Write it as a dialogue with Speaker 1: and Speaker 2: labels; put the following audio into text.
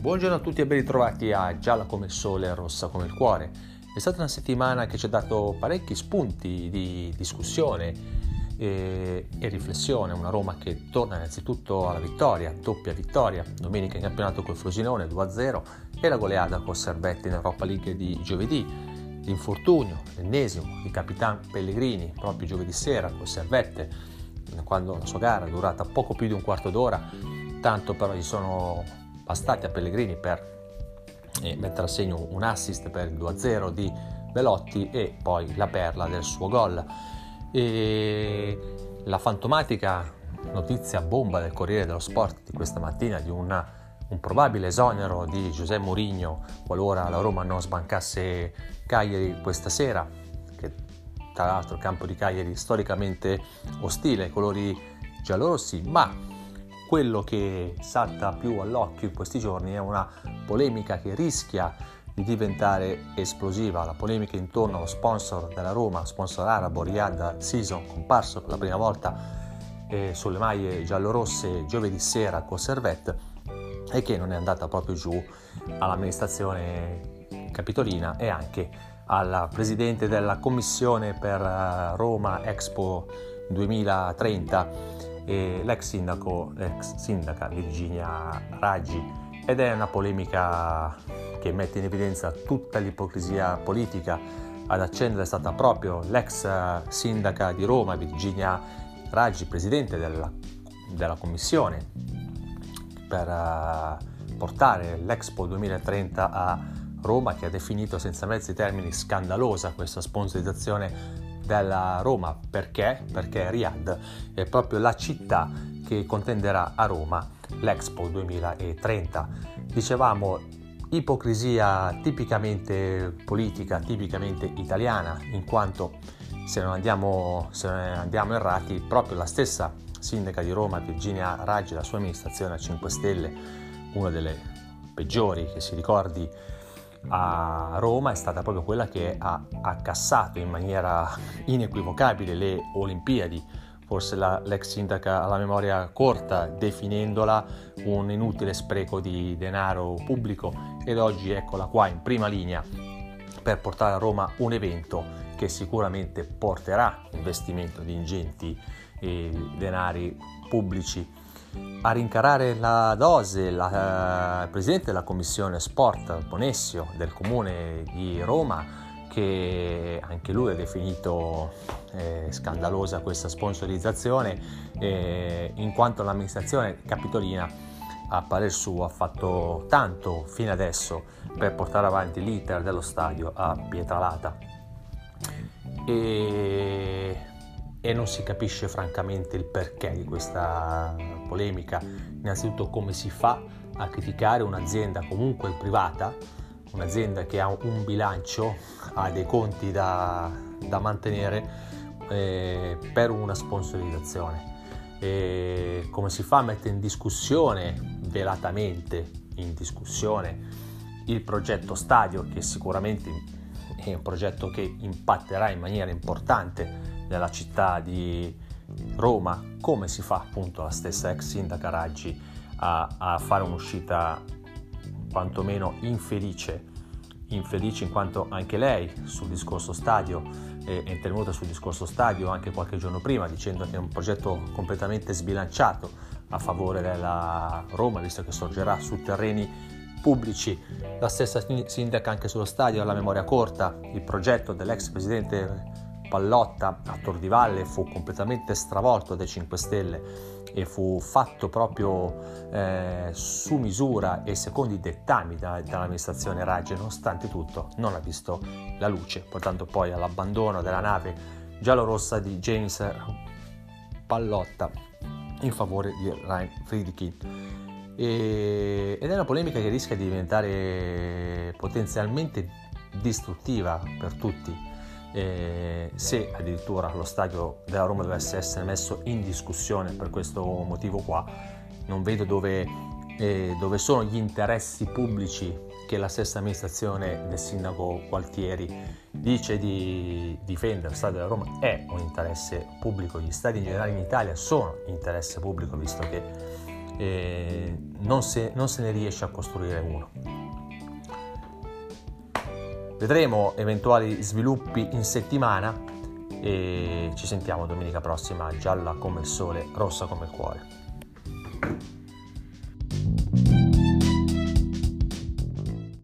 Speaker 1: Buongiorno a tutti e ben ritrovati a Gialla come il sole e rossa come il cuore. È stata una settimana che ci ha dato parecchi spunti di discussione e, e, riflessione. Una Roma che torna innanzitutto alla vittoria, doppia vittoria, domenica in campionato col Frosinone 2-0 e la goleada col Servette in Europa League di giovedì. L'infortunio, l'ennesimo di Capitan Pellegrini proprio giovedì sera col Servette, quando la sua gara è durata poco più di un quarto d'ora, tanto però gli sono bastati a Pellegrini per eh, mettere a segno un assist per il 2-0 di Velotti e poi la perla del suo gol. E la fantomatica notizia bomba del Corriere dello Sport di questa mattina di una, un probabile esonero di Giuseppe Mourinho qualora la Roma non sbancasse Cagliari questa sera, che tra l'altro il campo di Cagliari storicamente ostile ai colori giallorossi, ma quello che salta più all'occhio in questi giorni è una polemica che rischia di diventare esplosiva, la polemica intorno allo sponsor della Roma, sponsor arabo Riyadh Season, comparso per la prima volta eh, sulle maglie giallorosse giovedì sera con Servette e che non è andata proprio giù all'amministrazione capitolina e anche alla presidente della commissione per eh, Roma Expo 2030 e l'ex sindaco, l'ex sindaca Virginia Raggi ed è una polemica che mette in evidenza tutta l'ipocrisia politica. Ad accendere è stata proprio l'ex sindaca di Roma, Virginia Raggi, presidente della, della commissione per uh, portare l'Expo 2030 a Roma, che ha definito senza mezzi termini scandalosa questa sponsorizzazione della Roma. Perché? Perché Riyadh è proprio la città che contenderà a Roma l'Expo 2030. Dicevamo ipocrisia tipicamente politica, tipicamente italiana, in quanto se non andiamo, se non andiamo errati, proprio la stessa sindaca di Roma, Virginia Raggi, la sua amministrazione a 5 Stelle, una delle peggiori che si ricordi a Roma è stata proprio quella che ha accassato in maniera inequivocabile le Olimpiadi. Forse la, l'ex sindaca ha la memoria corta definendola un inutile spreco di denaro pubblico ed oggi eccola qua in prima linea per portare a Roma un evento che sicuramente porterà investimento di ingenti eh, denari pubblici a rincarare la dose eh, il presidente della commissione sport Bonessio del comune di Roma che anche lui ha definito eh, scandalosa questa sponsorizzazione eh, in quanto l'amministrazione capitolina a parer suo ha fatto tanto fino adesso per portare avanti l'iter dello stadio a Pietralata. E e non si capisce francamente il perché di questa polemica. Innanzitutto come si fa a criticare un'azienda comunque privata, un'azienda che ha un bilancio, ha dei conti da, da mantenere eh, per una sponsorizzazione. E come si fa a mettere in discussione, velatamente in discussione, il progetto stadio che sicuramente è un progetto che impatterà in maniera importante nella città di Roma, come si fa appunto la stessa ex sindaca Raggi a, a fare un'uscita quantomeno infelice, infelice in quanto anche lei sul discorso stadio eh, è intervenuta sul discorso stadio anche qualche giorno prima dicendo che è un progetto completamente sbilanciato a favore della Roma visto che sorgerà su terreni pubblici. La stessa sindaca anche sullo stadio ha la memoria corta, il progetto dell'ex presidente Pallotta a Tor di Valle fu completamente stravolto dai 5 Stelle e fu fatto proprio eh, su misura e secondo i dettami da, dall'amministrazione Raggi, nonostante tutto non ha visto la luce, portando poi all'abbandono della nave giallorossa di James Pallotta in favore di Ryan Friedkin. E, ed è una polemica che rischia di diventare potenzialmente distruttiva per tutti eh, se addirittura lo stadio della Roma dovesse essere messo in discussione per questo motivo qua, non vedo dove, eh, dove sono gli interessi pubblici che la stessa amministrazione del sindaco Gualtieri dice di difendere. Lo stadio della Roma è un interesse pubblico, gli stadi in generale in Italia sono interesse pubblico visto che eh, non, se, non se ne riesce a costruire uno. Vedremo eventuali sviluppi in settimana e ci sentiamo domenica prossima gialla come il sole, rossa come il cuore.